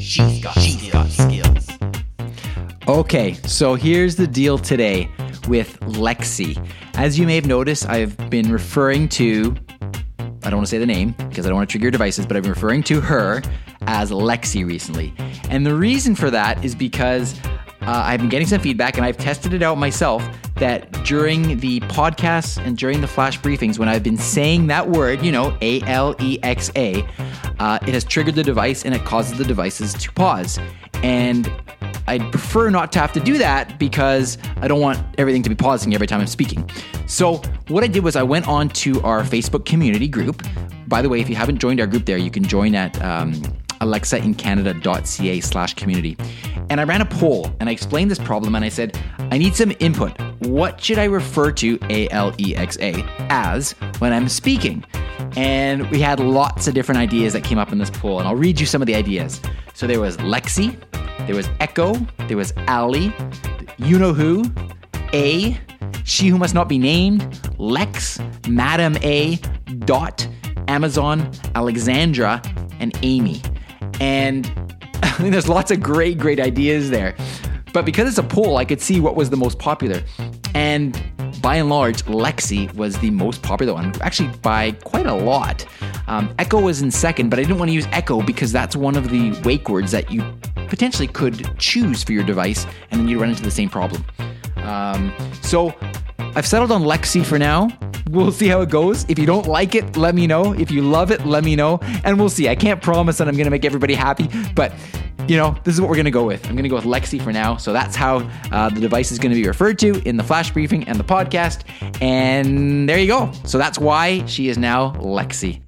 She's got, got skills. Okay, so here's the deal today with Lexi. As you may have noticed, I've been referring to, I don't want to say the name because I don't want to trigger your devices, but I've been referring to her as Lexi recently. And the reason for that is because uh, I've been getting some feedback and I've tested it out myself that during the podcasts and during the flash briefings, when I've been saying that word, you know, A L E X A, uh, it has triggered the device and it causes the devices to pause. And I'd prefer not to have to do that because I don't want everything to be pausing every time I'm speaking. So, what I did was I went on to our Facebook community group. By the way, if you haven't joined our group there, you can join at um, alexaincanada.ca slash community. And I ran a poll and I explained this problem and I said, I need some input. What should I refer to A L E X A as when I'm speaking? And we had lots of different ideas that came up in this poll, and I'll read you some of the ideas. So there was Lexi, there was Echo, there was Ali, you know who, A, she who must not be named, Lex, Madam A, Dot, Amazon, Alexandra, and Amy. And I think there's lots of great, great ideas there. But because it's a poll, I could see what was the most popular. And by and large, Lexi was the most popular one, actually by quite a lot. Um, Echo was in second, but I didn't want to use Echo because that's one of the wake words that you potentially could choose for your device, and then you run into the same problem. Um, so I've settled on Lexi for now. We'll see how it goes. If you don't like it, let me know. If you love it, let me know. And we'll see. I can't promise that I'm going to make everybody happy, but you know, this is what we're going to go with. I'm going to go with Lexi for now. So that's how uh, the device is going to be referred to in the flash briefing and the podcast. And there you go. So that's why she is now Lexi.